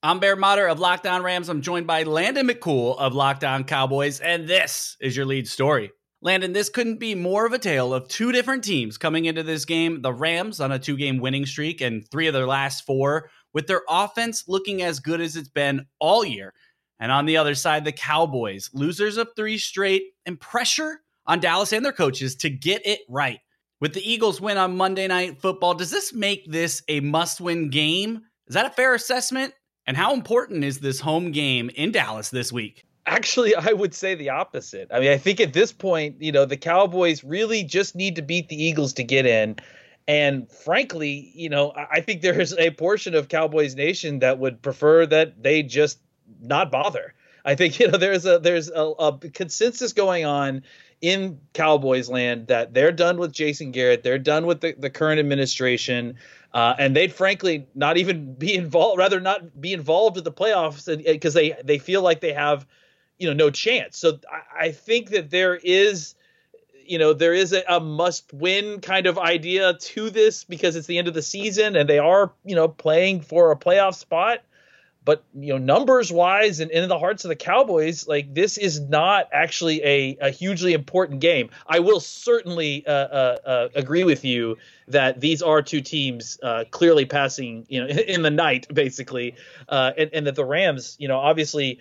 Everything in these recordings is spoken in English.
I'm Bear Motter of Locked On Rams. I'm joined by Landon McCool of Locked On Cowboys, and this is your lead story. Landon, this couldn't be more of a tale of two different teams coming into this game. The Rams on a two game winning streak and three of their last four, with their offense looking as good as it's been all year. And on the other side, the Cowboys, losers of three straight, and pressure on Dallas and their coaches to get it right. With the Eagles win on Monday Night Football, does this make this a must win game? Is that a fair assessment? And how important is this home game in Dallas this week? Actually, I would say the opposite. I mean, I think at this point, you know, the Cowboys really just need to beat the Eagles to get in. And frankly, you know, I think there is a portion of Cowboys Nation that would prefer that they just not bother. I think you know there's a there's a, a consensus going on in Cowboys land that they're done with Jason Garrett, they're done with the, the current administration. Uh, and they'd frankly not even be involved, rather not be involved with the playoffs because they they feel like they have, you know, no chance. So I, I think that there is, you know, there is a, a must-win kind of idea to this because it's the end of the season and they are, you know, playing for a playoff spot. But you know, numbers wise, and in the hearts of the Cowboys, like this is not actually a, a hugely important game. I will certainly uh, uh, uh, agree with you that these are two teams uh, clearly passing, you know, in the night, basically, uh, and, and that the Rams, you know, obviously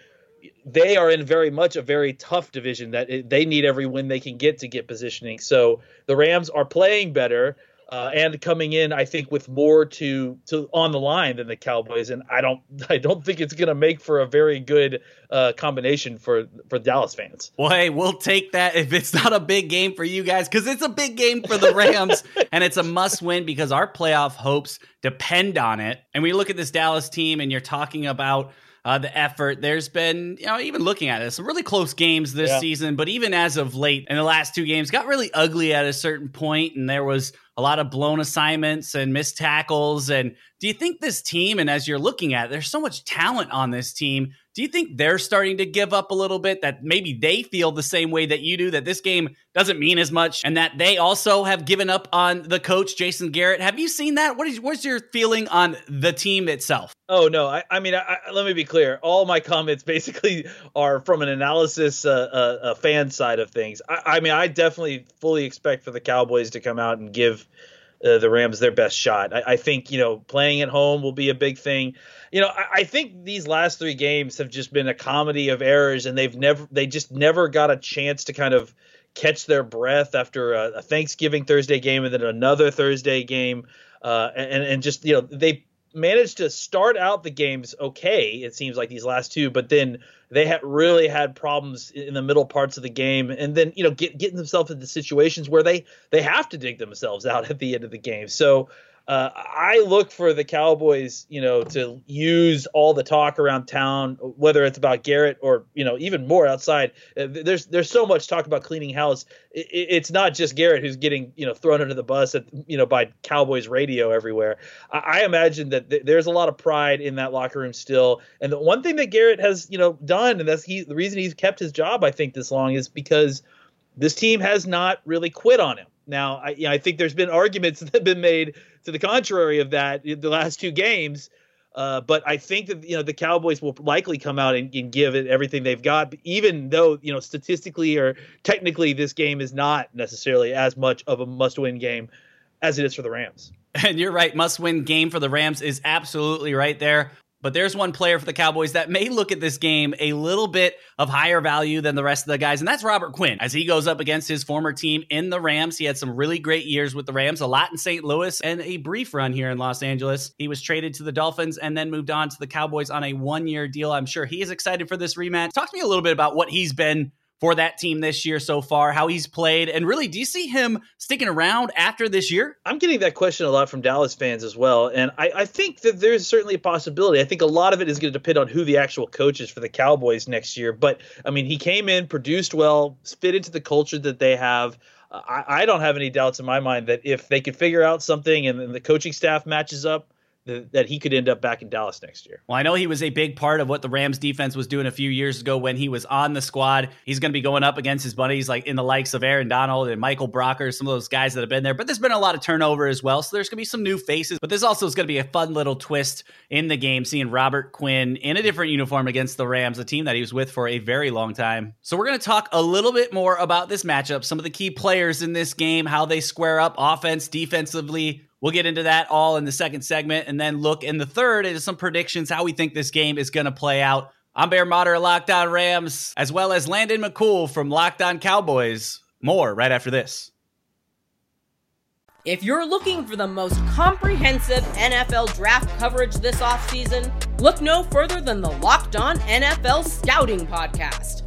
they are in very much a very tough division that they need every win they can get to get positioning. So the Rams are playing better uh, and coming in, I think, with more to to on the line than the Cowboys, and I don't I don't think it's going to make for a very good uh, combination for for Dallas fans. Well, hey, we'll take that if it's not a big game for you guys because it's a big game for the Rams, and it's a must win because our playoff hopes depend on it. And we look at this Dallas team, and you're talking about uh, the effort. There's been, you know, even looking at it, some really close games this yeah. season, but even as of late in the last two games, got really ugly at a certain point, and there was a lot of blown assignments and missed tackles. And do you think this team, and as you're looking at, it, there's so much talent on this team. Do you think they're starting to give up a little bit? That maybe they feel the same way that you do, that this game doesn't mean as much, and that they also have given up on the coach, Jason Garrett. Have you seen that? What is what's your feeling on the team itself? Oh no, I, I mean, I, I, let me be clear. All my comments basically are from an analysis, uh, uh, fan side of things. I, I mean, I definitely fully expect for the Cowboys to come out and give uh, the Rams their best shot. I, I, think you know playing at home will be a big thing. You know, I, I, think these last three games have just been a comedy of errors, and they've never they just never got a chance to kind of catch their breath after a, a Thanksgiving Thursday game and then another Thursday game. Uh, and and just you know they managed to start out the games okay. It seems like these last two, but then they had really had problems in the middle parts of the game, and then you know get, getting themselves into situations where they they have to dig themselves out at the end of the game. So uh, I look for the Cowboys, you know, to use all the talk around town, whether it's about Garrett or you know even more outside. Uh, there's there's so much talk about cleaning house. it's not just Garrett who's getting you know thrown under the bus at you know by Cowboys radio everywhere. I, imagine that there's a lot of pride in that locker room still. And the one thing that Garrett has you know done, and that's he the reason he's kept his job, I think, this long is because this team has not really quit on him. Now, I, you know, I think there's been arguments that have been made to the contrary of that the last two games. Uh, but I think that you know the Cowboys will likely come out and, and, give it everything they've got, even though you know statistically or technically this game is not necessarily as much of a must-win game as it is for the Rams. And you're right, must-win game for the Rams is absolutely right there. But there's one player for the Cowboys that may look at this game a little bit of higher value than the rest of the guys, and that's Robert Quinn. As he goes up against his former team in the Rams, he had some really great years with the Rams, a lot in St. Louis, and a brief run here in Los Angeles. He was traded to the Dolphins and then moved on to the Cowboys on a one year deal. I'm sure he is excited for this rematch. Talk to me a little bit about what he's been for that team this year so far, how he's played, and really, do you see him sticking around after this year? I'm getting that question a lot from Dallas fans as well, and I, I think that there's certainly a possibility. I think a lot of it is going to depend on who the actual coach is for the Cowboys next year. But I mean, he came in, produced well, fit into the culture that they have. I, I don't have any doubts in my mind that if they could figure out something and, and the coaching staff matches up, that he could end up back in Dallas next year. Well, I know he was a big part of what the Rams defense was doing a few years ago when he was on the squad. He's going to be going up against his buddies like in the likes of Aaron Donald and Michael Brockers, some of those guys that have been there. But there's been a lot of turnover as well, so there's going to be some new faces. But this also is going to be a fun little twist in the game, seeing Robert Quinn in a different uniform against the Rams, a team that he was with for a very long time. So we're going to talk a little bit more about this matchup, some of the key players in this game, how they square up offense, defensively, We'll get into that all in the second segment and then look in the third into some predictions how we think this game is going to play out. I'm Bear Motter, Locked On Rams, as well as Landon McCool from Locked On Cowboys. More right after this. If you're looking for the most comprehensive NFL draft coverage this offseason, look no further than the Locked On NFL Scouting Podcast.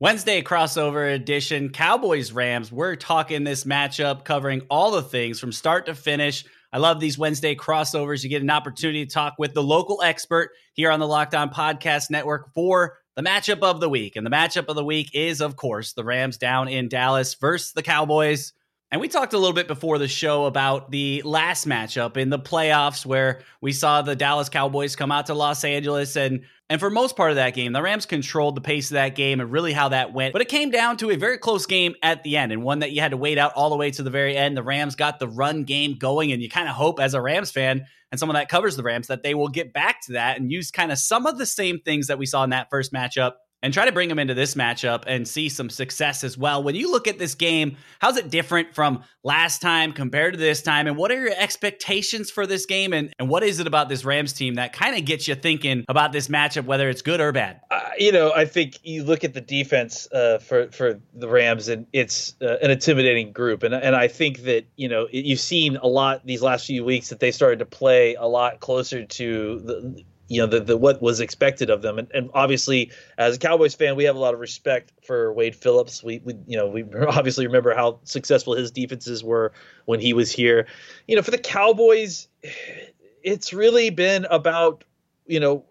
Wednesday crossover edition, Cowboys Rams. We're talking this matchup, covering all the things from start to finish. I love these Wednesday crossovers. You get an opportunity to talk with the local expert here on the Locked On Podcast Network for the matchup of the week. And the matchup of the week is, of course, the Rams down in Dallas versus the Cowboys. And we talked a little bit before the show about the last matchup in the playoffs where we saw the Dallas Cowboys come out to Los Angeles and and for most part of that game, the Rams controlled the pace of that game and really how that went. But it came down to a very close game at the end and one that you had to wait out all the way to the very end. The Rams got the run game going, and you kind of hope as a Rams fan and someone that covers the Rams that they will get back to that and use kind of some of the same things that we saw in that first matchup and try to bring them into this matchup and see some success as well. When you look at this game, how's it different from last time compared to this time? And what are your expectations for this game? And, and what is it about this Rams team that kind of gets you thinking about this matchup, whether it's good or bad? Uh, you know, I think you look at the defense uh, for, for the Rams, and it's uh, an intimidating group. And, and I think that, you know, you've seen a lot these last few weeks that they started to play a lot closer to the you know the, the what was expected of them. And, and obviously as a cowboys fan we have a lot of respect for wade phillips. We, we you know we obviously remember how successful his defenses were when he was here. You know for the cowboys it's really been about you know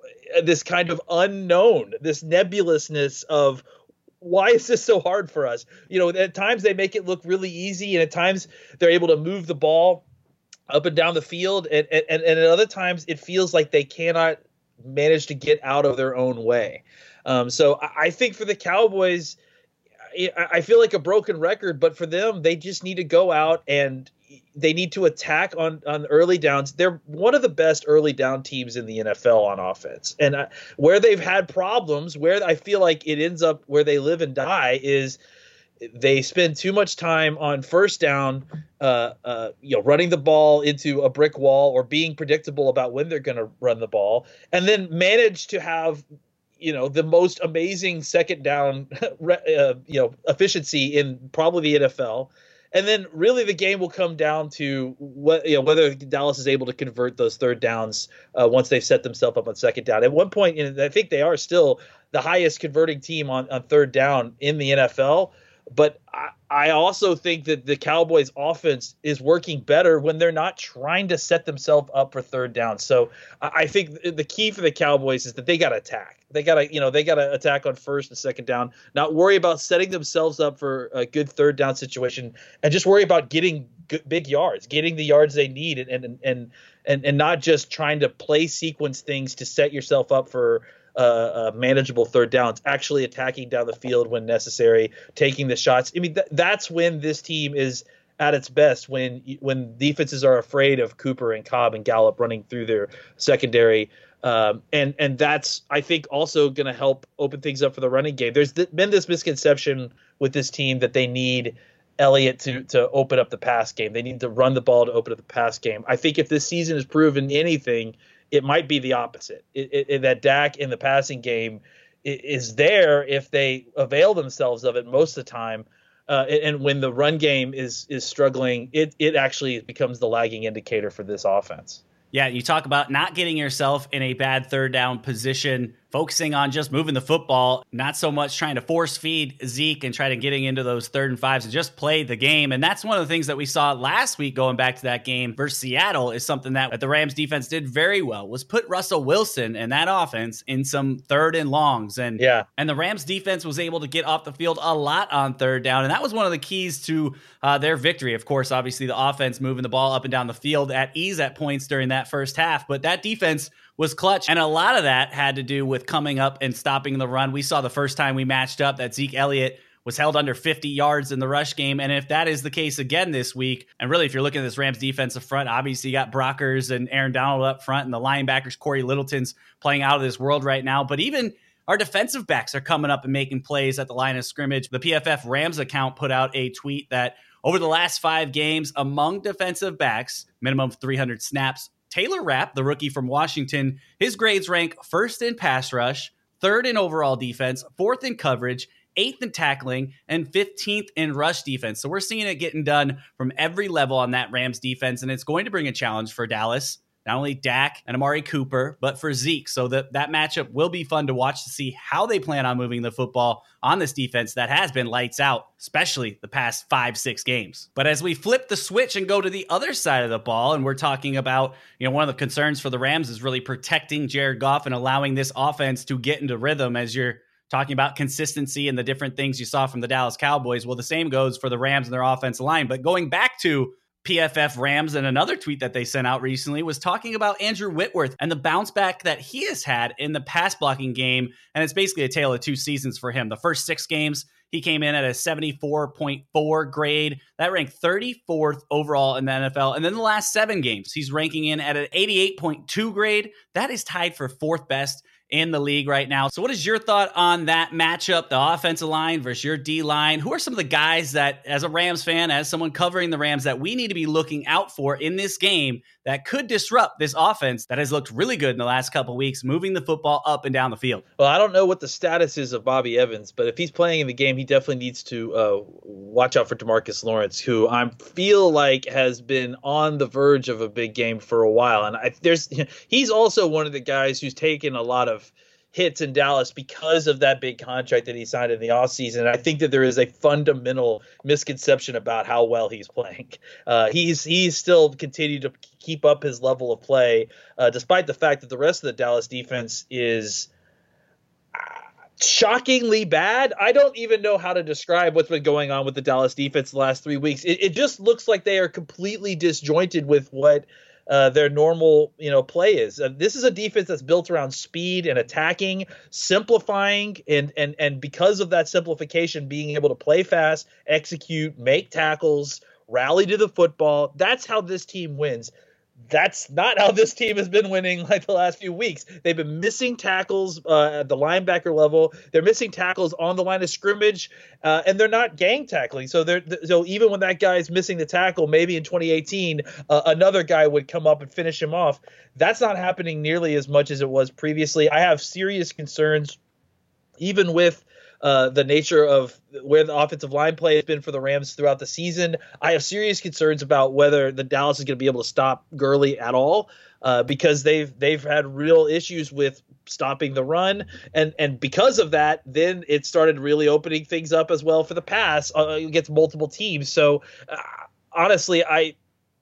this kind of unknown this nebulousness of why is this so hard for us? You know at times they make it look really easy and at times they're able to move the ball up and down the field, and, and, and at other times it feels like they cannot manage to get out of their own way. Um, so I, I think for the Cowboys, I, I feel like a broken record, but for them, they just need to go out and they need to attack on on early downs. They're one of the best early down teams in the NFL on offense, and uh, where they've had problems, where I feel like it ends up where they live and die is they spend too much time on first down, uh, uh, you know, running the ball into a brick wall or being predictable about when they're going to run the ball, and then manage to have, you know, the most amazing second down, uh, you know, efficiency in probably the NFL. And then really the game will come down to what you know whether Dallas is able to convert those third downs uh, once they've set themselves up on second down. At one point, know, I think they are still the highest converting team on, on third down in the NFL but I, I also think that the Cowboys offense is working better when they're not trying to set themselves up for third down. So I think the key for the Cowboys is that they got to attack. They got to, you know, they got to attack on first and second down, not worry about setting themselves up for a good third down situation and just worry about getting good, big yards, getting the yards they need and, and, and, and, and not just trying to play sequence things to set yourself up for, uh, uh, manageable third downs, actually attacking down the field when necessary, taking the shots. I mean, th- that's when this team is at its best when when defenses are afraid of Cooper and Cobb and Gallup running through their secondary. Um, and and that's I think also going to help open things up for the running game. There's th- been this misconception with this team that they need Elliott to to open up the pass game. They need to run the ball to open up the pass game. I think if this season has proven anything, it might be the opposite. It, it, that Dak in the passing game is there if they avail themselves of it most of the time. Uh, and when the run game is is struggling, it it actually becomes the lagging indicator for this offense. Yeah, you talk about not getting yourself in a bad third down position focusing on just moving the football, not so much trying to force feed Zeke and try to getting into those third and fives and just play the game. And that's one of the things that we saw last week going back to that game versus Seattle is something that the Rams defense did very well was put Russell Wilson and that offense in some third and longs. And yeah, and the Rams defense was able to get off the field a lot on third down. And that was one of the keys to uh, their victory. Of course, obviously the offense moving the ball up and down the field at ease at points during that first half. But that defense was clutch. And a lot of that had to do with coming up and stopping the run. We saw the first time we matched up that Zeke Elliott was held under 50 yards in the rush game. And if that is the case again this week, and really, if you're looking at this Rams defensive front, obviously you got Brockers and Aaron Donald up front, and the linebackers, Cory Littleton's playing out of this world right now. But even our defensive backs are coming up and making plays at the line of scrimmage. The PFF Rams account put out a tweet that over the last five games, among defensive backs, minimum 300 snaps, Taylor Rapp, the rookie from Washington, his grades rank first in pass rush, third in overall defense, fourth in coverage, eighth in tackling, and 15th in rush defense. So we're seeing it getting done from every level on that Rams defense, and it's going to bring a challenge for Dallas not only Dak and Amari Cooper, but for Zeke. So that that matchup will be fun to watch to see how they plan on moving the football on this defense that has been lights out, especially the past five, six games. But as we flip the switch and go to the other side of the ball, and we're talking about, you know, one of the concerns for the Rams is really protecting Jared Goff and allowing this offense to get into rhythm as you're talking about consistency and the different things you saw from the Dallas Cowboys. Well, the same goes for the Rams and their offensive line. But going back to PFF Rams and another tweet that they sent out recently was talking about Andrew Whitworth and the bounce back that he has had in the pass blocking game. And it's basically a tale of two seasons for him. The first six games, he came in at a 74.4 grade. That ranked 34th overall in the NFL. And then the last seven games, he's ranking in at an 88.2 grade. That is tied for fourth best in the league right now. So, what is your thought on that matchup, the offensive line versus your D line? Who are some of the guys that, as a Rams fan, as someone covering the Rams, that we need to be looking out for in this game that could disrupt this offense that has looked really good in the last couple weeks, moving the football up and down the field? Well, I don't know what the status is of Bobby Evans, but if he's playing in the game, he definitely needs to uh, watch out for Demarcus Lawrence, who I feel like has been on the verge of a big game for a while. And I, there's he's also one of the guys who's taken a lot of hits in Dallas because of that big contract that he signed in the offseason. I think that there is a fundamental misconception about how well he's playing. Uh, he's he's still continued to keep up his level of play, uh, despite the fact that the rest of the Dallas defense is uh, shockingly bad. I don't even know how to describe what's been going on with the Dallas defense the last three weeks. It, it just looks like they are completely disjointed with what uh, their normal you know play is. Uh, this is a defense that's built around speed and attacking, simplifying, and and and because of that simplification, being able to play fast, execute, make tackles, rally to the football. That's how this team wins that's not how this team has been winning like the last few weeks. They've been missing tackles uh, at the linebacker level. They're missing tackles on the line of scrimmage, uh, and they're not gang tackling. So they're so even when that guy's missing the tackle, maybe in 2018 uh, another guy would come up and finish him off. That's not happening nearly as much as it was previously. I have serious concerns, even with uh, the nature of where the offensive line play has been for the Rams throughout the season. I have serious concerns about whether the Dallas is going to be able to stop Gurley at all. Uh, because they've they've had real issues with stopping the run, and and because of that, then it started really opening things up as well for the pass uh, against multiple teams. So uh, honestly, I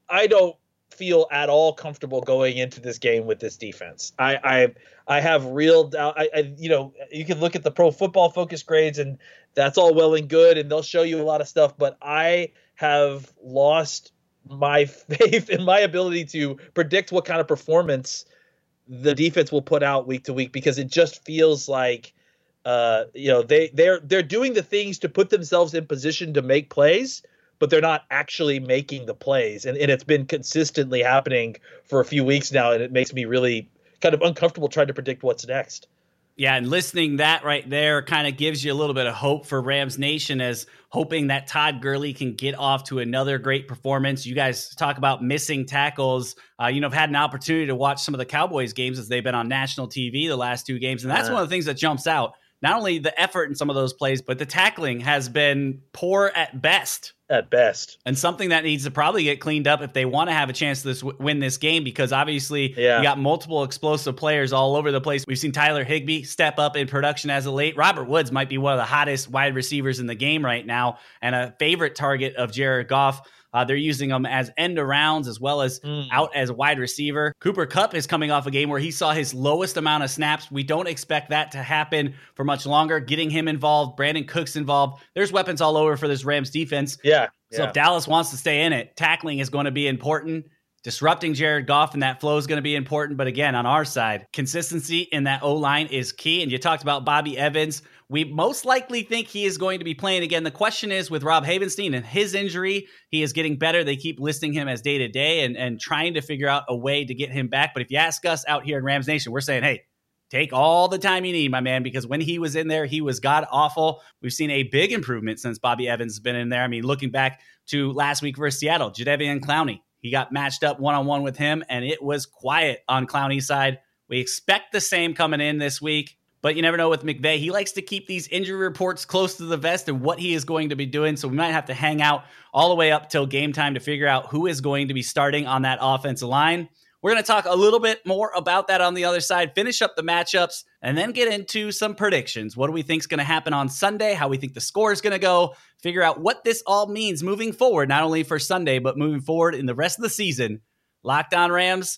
I don't feel at all comfortable going into this game with this defense. I I, I have real doubt. I, I, you know you can look at the Pro Football Focus grades and that's all well and good, and they'll show you a lot of stuff. But I have lost my faith in my ability to predict what kind of performance the defense will put out week to week because it just feels like uh, you know they they're they're doing the things to put themselves in position to make plays but they're not actually making the plays. And, and it's been consistently happening for a few weeks now, and it makes me really kind of uncomfortable trying to predict what's next. Yeah, and listening that right there kind of gives you a little bit of hope for Rams Nation as hoping that Todd Gurley can get off to another great performance. You guys talk about missing tackles. Uh, you know, I've had an opportunity to watch some of the Cowboys games as they've been on national TV the last two games, and that's uh, one of the things that jumps out not only the effort in some of those plays, but the tackling has been poor at best. At best, and something that needs to probably get cleaned up if they want to have a chance to this, win this game. Because obviously, yeah. you got multiple explosive players all over the place. We've seen Tyler Higbee step up in production as of late. Robert Woods might be one of the hottest wide receivers in the game right now, and a favorite target of Jared Goff. Uh, they're using him as end arounds as well as mm. out as wide receiver. Cooper Kupp is coming off a game where he saw his lowest amount of snaps. We don't expect that to happen for much longer. Getting him involved, Brandin Cooks involved. There's weapons all over for this Rams defense. Yeah. So yeah. if Dallas wants to stay in it, tackling is going to be important. Disrupting Jared Goff and that flow is going to be important. But again, on our side, consistency in that O line is key. And you talked about Bobby Evans. We most likely think he is going to be playing again. The question is with Rob Havenstein and his injury, he is getting better. They keep listing him as day to day and, and trying to figure out a way to get him back. But if you ask us out here in Rams Nation, we're saying, hey, take all the time you need, my man, because when he was in there, he was god awful. We've seen a big improvement since Bobby Evans has been in there. I mean, looking back to last week versus Seattle, Jadeveon Clowney, he got matched up one on one with him, and it was quiet on Clowney's side. We expect the same coming in this week, but you never know with McVay. He likes to keep these injury reports close to the vest and what he is going to be doing. So we might have to hang out all the way up till game time to figure out who is going to be starting on that offensive line. We're going to talk a little bit more about that on the other side, finish up the matchups, and then get into some predictions. What do we think is going to happen on Sunday? How we think the score is going to go? Figure out what this all means moving forward, not only for Sunday, but moving forward in the rest of the season. Locked on Rams,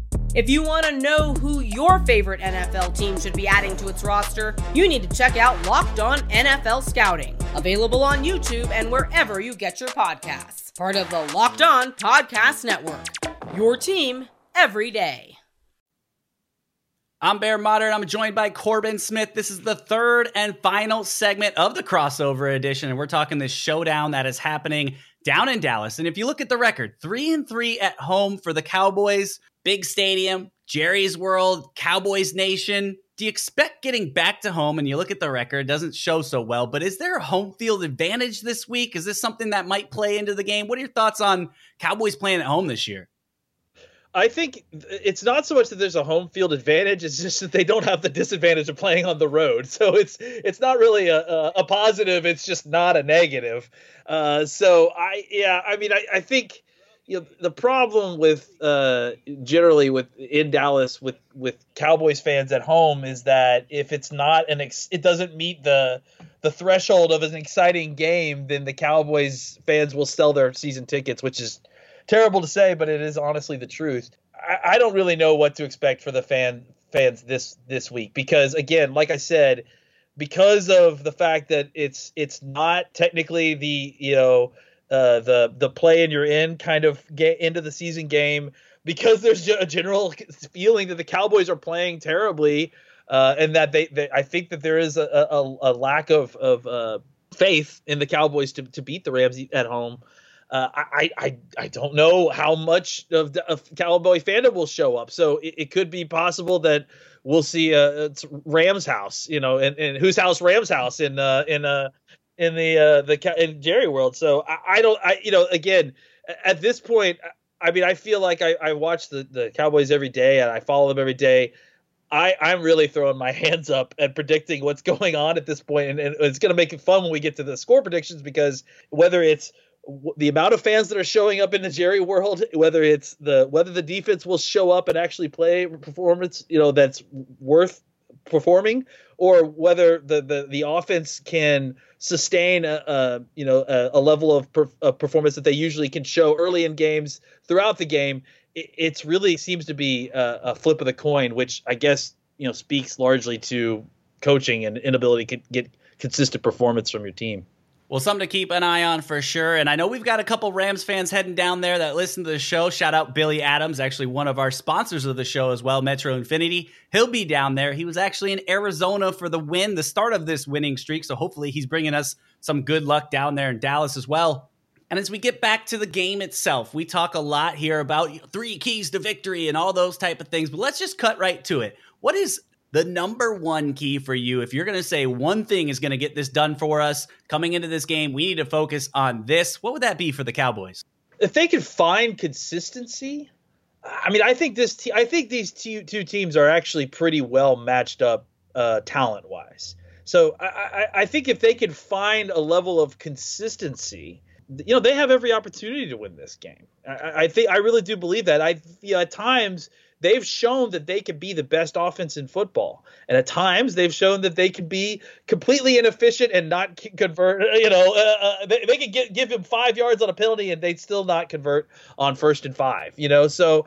If you want to know who your favorite NFL team should be adding to its roster, you need to check out Locked On NFL Scouting, available on YouTube and wherever you get your podcasts. Part of the Locked On Podcast Network. Your team every day. I'm Bear Motter. I'm joined by Corbin Smith. This is the third and final segment of the crossover edition, and we're talking this showdown that is happening down in Dallas. And if you look at the record, three and three at home for the Cowboys big stadium, Jerry's World, Cowboys Nation. Do you expect getting back to home and you look at the record, doesn't show so well, but is there a home field advantage this week? Is this something that might play into the game? What are your thoughts on Cowboys playing at home this year? I think it's not so much that there's a home field advantage; it's just that they don't have the disadvantage of playing on the road. So it's it's not really a, a, a positive; it's just not a negative. Uh, so I yeah, I mean, I, I think you know, the problem with uh, generally with in Dallas with with Cowboys fans at home is that if it's not an ex- it doesn't meet the the threshold of an exciting game, then the Cowboys fans will sell their season tickets, which is terrible to say, but it is honestly the truth. I, I don't really know what to expect for the fan fans this this week because again, like I said, because of the fact that it's it's not technically the you know uh, the the play and you're in kind of get into the season game because there's a general feeling that the Cowboys are playing terribly uh, and that they, they, I think that there is a, a, a lack of of uh, faith in the Cowboys to, to beat the Rams at home. Uh, I, I I don't know how much of, the, of Cowboy fandom will show up, so it, it could be possible that we'll see a, Rams house, you know, and, and whose house Rams house in uh, in uh, in the uh, the in Jerry World. So I, I, don't I you know again at this point I mean I feel like I, I watch the the Cowboys every day and I follow them every day. I, I'm really throwing my hands up and predicting what's going on at this point, and, and it's going to make it fun when we get to the score predictions because whether it's the amount of fans that are showing up in the Jerry world, whether it's the whether the defense will show up and actually play performance, you know, that's worth performing, or whether the the, the offense can sustain a, a you know a, a level of, per, of, performance that they usually can show early in games throughout the game. It it's really seems to be a, a flip of the coin, which I guess you know speaks largely to coaching and inability to get consistent performance from your team. Well, something to keep an eye on for sure. And I know we've got a couple Rams fans heading down there that listen to the show. Shout out Billy Adams, actually one of our sponsors of the show as well, Metro Infinity. He'll be down there. He was actually in Arizona for the win, the start of this winning streak. So hopefully he's bringing us some good luck down there in Dallas as well. And as we get back to the game itself, we talk a lot here about three keys to victory and all those type of things, but let's just cut right to it. What is the number one key for you, if you're going to say one thing is going to get this done for us coming into this game, we need to focus on this. What would that be for the Cowboys? If they could find consistency, I mean, I think this. Te- I think these two, two teams are actually pretty well matched up uh, talent wise. So I, I, I think if they could find a level of consistency, you know, they have every opportunity to win this game. I, I think I really do believe that. I you know, at times they've shown that they can be the best offense in football. And at times they've shown that they can be completely inefficient and not convert. You know, uh, uh, they, they could get, give him five yards on a penalty and they'd still not convert on first and five. You know, so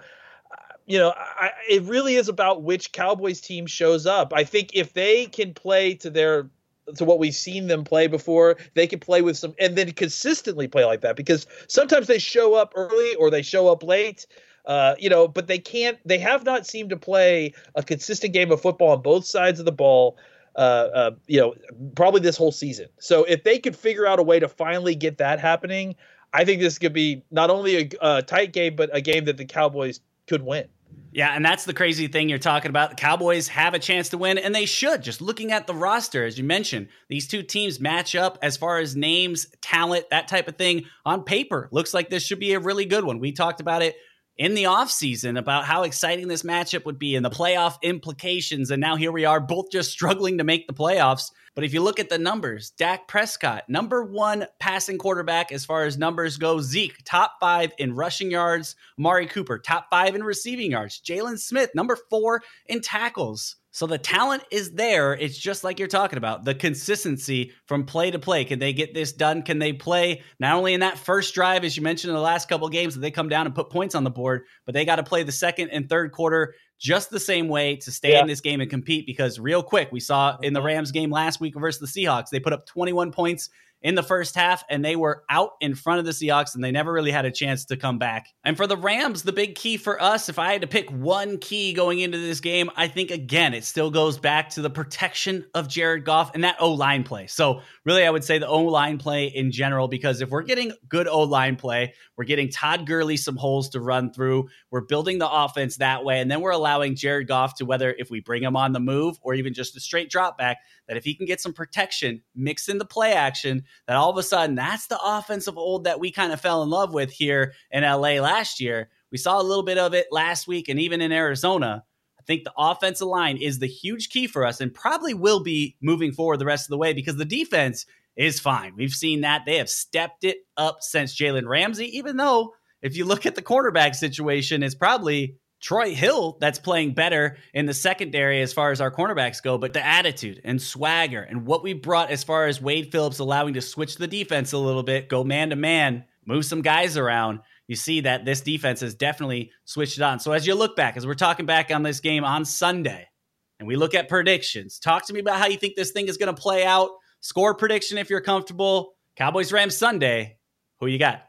uh, you know, I, it really is about which Cowboys team shows up. I think if they can play to their to what we've seen them play before, they can play with some and then consistently play like that because sometimes they show up early or they show up late. Uh, you know, but they can't. They have not seemed to play a consistent game of football on both sides of the ball. Uh, uh, you know, probably this whole season. So if they could figure out a way to finally get that happening, I think this could be not only a, a tight game, but a game that the Cowboys could win. Yeah, and that's the crazy thing you're talking about. The Cowboys have a chance to win, and they should. Just looking at the roster, as you mentioned, these two teams match up as far as names, talent, that type of thing on paper. Looks like this should be a really good one. We talked about it in the offseason about how exciting this matchup would be and the playoff implications. And now here we are, both just struggling to make the playoffs. But if you look at the numbers, Dak Prescott, number one passing quarterback as far as numbers go. Zeke, top five in rushing yards. Mari Cooper, top five in receiving yards. Jaylon Smith, number four in tackles. So the talent is there. It's just like you're talking about the consistency from play to play. Can they get this done? Can they play not only in that first drive, as you mentioned in the last couple games, that they come down and put points on the board, but they got to play the second and third quarter just the same way to stay yeah. in this game and compete. Because real quick, we saw in the mm-hmm. Rams game last week versus the Seahawks, they put up 21 points in the first half, and they were out in front of the Seahawks, and they never really had a chance to come back. And for the Rams, the big key for us, if I had to pick one key going into this game, I think again, it still goes back to the protection of Jared Goff and that O line play. So, really, I would say the O line play in general, because if we're getting good O line play, we're getting Todd Gurley some holes to run through, we're building the offense that way, and then we're allowing Jared Goff to whether if we bring him on the move or even just a straight drop back, that if he can get some protection mix in the play action, that all of a sudden that's the offensive old that we kind of fell in love with here in LA last year. We saw a little bit of it last week and even in Arizona. I think the offensive line is the huge key for us and probably will be moving forward the rest of the way because the defense is fine. We've seen that. They have stepped it up since Jalen Ramsey, even though if you look at the cornerback situation, it's probably Troy Hill that's playing better in the secondary as far as our cornerbacks go, but the attitude and swagger and what we brought as far as Wade Phillips allowing to switch the defense a little bit, go man to man, move some guys around. You see that this defense has definitely switched it on. So as you look back, as we're talking back on this game on Sunday, and we look at predictions, talk to me about how you think this thing is going to play out. Score prediction if you're comfortable. Cowboys Rams Sunday. Who you got?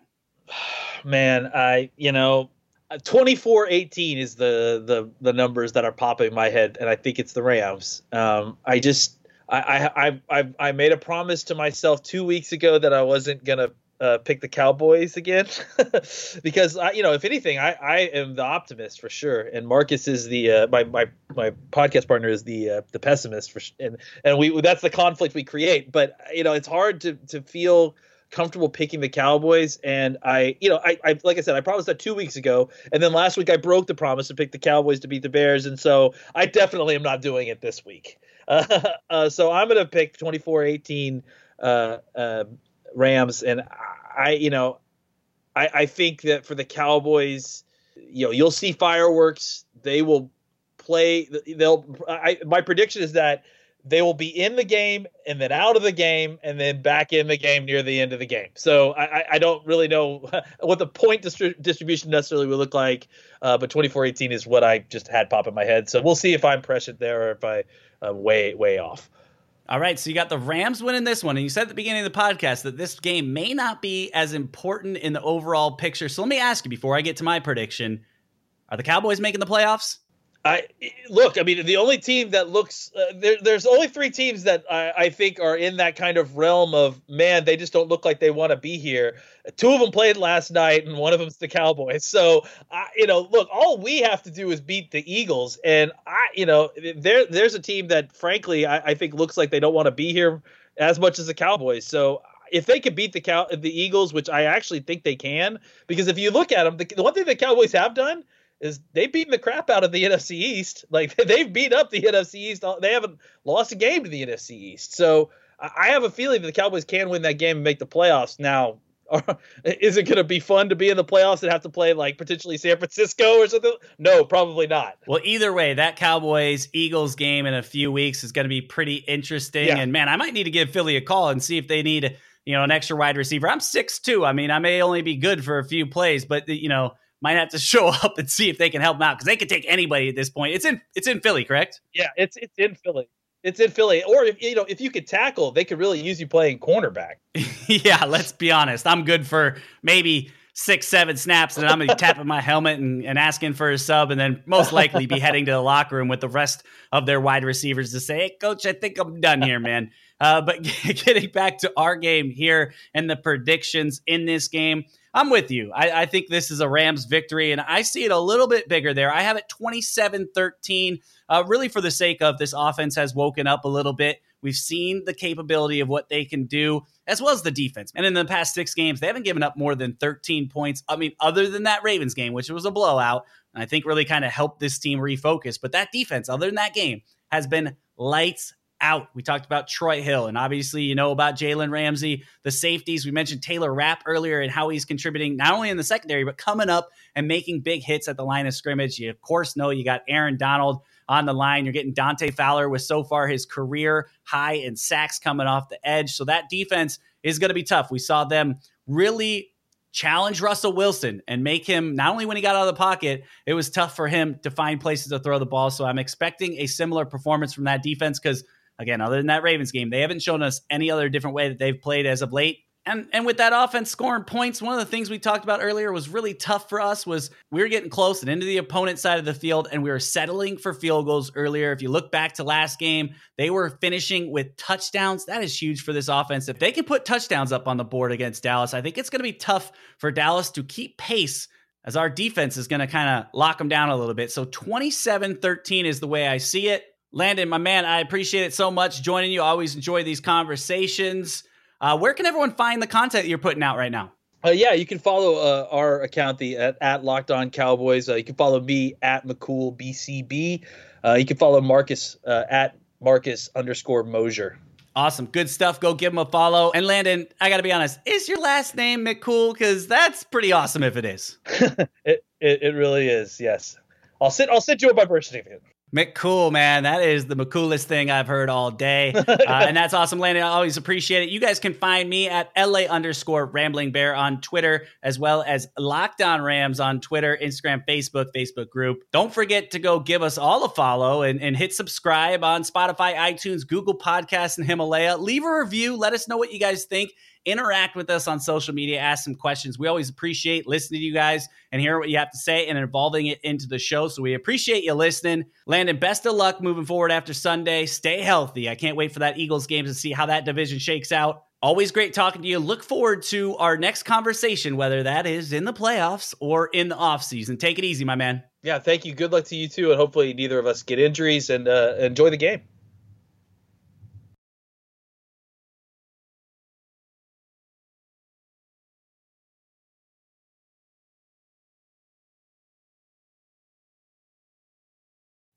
Man, I you know 24-18 is the the the numbers that are popping in my head and i think it's the rams. Um, i just I, I i i made a promise to myself two weeks ago that i wasn't gonna uh, pick the cowboys again. Because I, you know if anything I, I am the optimist for sure and marcus is the uh, my, my my podcast partner is the uh, the pessimist for and and we that's the conflict we create. But you know it's hard to to feel comfortable picking the Cowboys. And I, you know, I, I like I said, I promised that two weeks ago, and then last week I broke the promise to pick the Cowboys to beat the Bears, and so I definitely am not doing it this week. Uh, uh, so I'm going to pick 24-18 uh, uh, Rams, and I, you know, I, I think that for the Cowboys, you know, you'll see fireworks. They will play. They'll. I, my prediction is that they will be in the game and then out of the game and then back in the game near the end of the game. So I, I don't really know what the point distri- distribution necessarily would look like, uh, but 24-18 is what I just had pop in my head. So we'll see if I'm prescient there or if I uh, way way off. All right, so you got the Rams winning this one, and you said at the beginning of the podcast that this game may not be as important in the overall picture. So let me ask you before I get to my prediction: Are the Cowboys making the playoffs? I look. I mean, the only team that looks uh, there, there's only three teams that I, I, think are in that kind of realm of man. They just don't look like they want to be here. Two of them played last night, and one of them's the Cowboys. So, I, you know, look, all we have to do is beat the Eagles, and I, you know, there there's a team that frankly I, I think looks like they don't want to be here as much as the Cowboys. So if they could beat the cow the Eagles, which I actually think they can, because if you look at them, the, the one thing the Cowboys have done is they've beaten the crap out of the NFC East. Like they've beat up the NFC East. They haven't lost a game to the NFC East. So I have a feeling that the Cowboys can win that game and make the playoffs. Now, is it going to be fun to be in the playoffs and have to play like potentially San Francisco or something? No, probably not. Well, either way, that Cowboys Eagles game in a few weeks is going to be pretty interesting. Yeah. And man, I might need to give Philly a call and see if they need you know an extra wide receiver. I'm six two. I mean, I may only be good for a few plays, but you know might have to show up and see if they can help them out because they could take anybody at this point. It's in it's in Philly, correct? Yeah, it's it's in Philly. It's in Philly. Or if you know, if you could tackle, they could really use you playing cornerback. yeah, let's be honest. I'm good for maybe six, seven snaps, and I'm gonna be tapping my helmet and, and asking for a sub, and then most likely be heading to the locker room with the rest of their wide receivers to say, Hey, coach, I think I'm done here, man. Uh, but getting back to our game here and the predictions in this game. I'm with you. I, I, think this is a Rams victory, and I see it a little bit bigger there. I have it 27 13, uh, really for the sake of this offense has woken up a little bit. We've seen the capability of what they can do, as well as the defense. And in the past six games, they haven't given up more than 13 points. I mean, other than that Ravens game, which was a blowout, and I think really kind of helped this team refocus. But that defense, other than that game, has been lights out. We talked about Troy Hill, and obviously, you know about Jalen Ramsey, the safeties. We mentioned Taylor Rapp earlier and how he's contributing not only in the secondary, but coming up and making big hits at the line of scrimmage. You, of course, know you got Aaron Donald on the line. You're getting Dante Fowler with so far his career high in sacks coming off the edge. So that defense is going to be tough. We saw them really challenge Russell Wilson and make him not only when he got out of the pocket, it was tough for him to find places to throw the ball. So I'm expecting a similar performance from that defense because Again, other than that Ravens game, they haven't shown us any other different way that they've played as of late. And and with that offense scoring points, one of the things we talked about earlier was really tough for us was we were getting close and into the opponent side of the field and we were settling for field goals earlier. If you look back to last game, they were finishing with touchdowns. That is huge for this offense. If they can put touchdowns up on the board against Dallas, I think it's going to be tough for Dallas to keep pace as our defense is going to kind of lock them down a little bit. So 27-13 is the way I see it. Landon, my man, I appreciate it so much joining you. I always enjoy these conversations. Uh, where can everyone find the content you're putting out right now? Uh, yeah, you can follow uh, our account the at, at Locked On Cowboys. Uh, you can follow me at McCool BCB. Uh, you can follow Marcus uh, at Marcus underscore Mosher. Awesome, good stuff. Go give him a follow. And Landon, I got to be honest, is your last name McCool? Because that's pretty awesome if it is. it, it it really is. Yes, I'll sit. I'll send you up my birth certificate. McCool, man, that is the coolest thing I've heard all day, uh, and that's awesome, Landon. I always appreciate it. You guys can find me at la underscore Rambling Bear on Twitter, as well as Locked On Rams on Twitter, Instagram, Facebook, Facebook group. Don't forget to go give us all a follow and, and hit subscribe on Spotify, iTunes, Google Podcasts, and Himalaya. Leave a review. Let us know what you guys think interact with us on social media, ask some questions. We always appreciate listening to you guys and hearing what you have to say and involving it into the show. So we appreciate you listening. Landon, best of luck moving forward after Sunday. Stay healthy. I can't wait for that Eagles game to see how that division shakes out. Always great talking to you. Look forward to our next conversation, whether that is in the playoffs or in the offseason. Take it easy, my man. Yeah, thank you. Good luck to you too. And hopefully neither of us get injuries and uh, enjoy the game.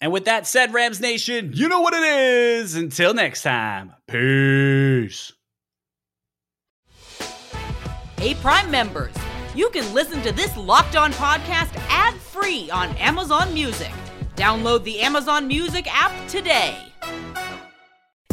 And with that said, Rams Nation, you know what it is. Until next time, peace. Hey, Prime members, you can listen to this locked on podcast ad free on Amazon Music. Download the Amazon Music app today.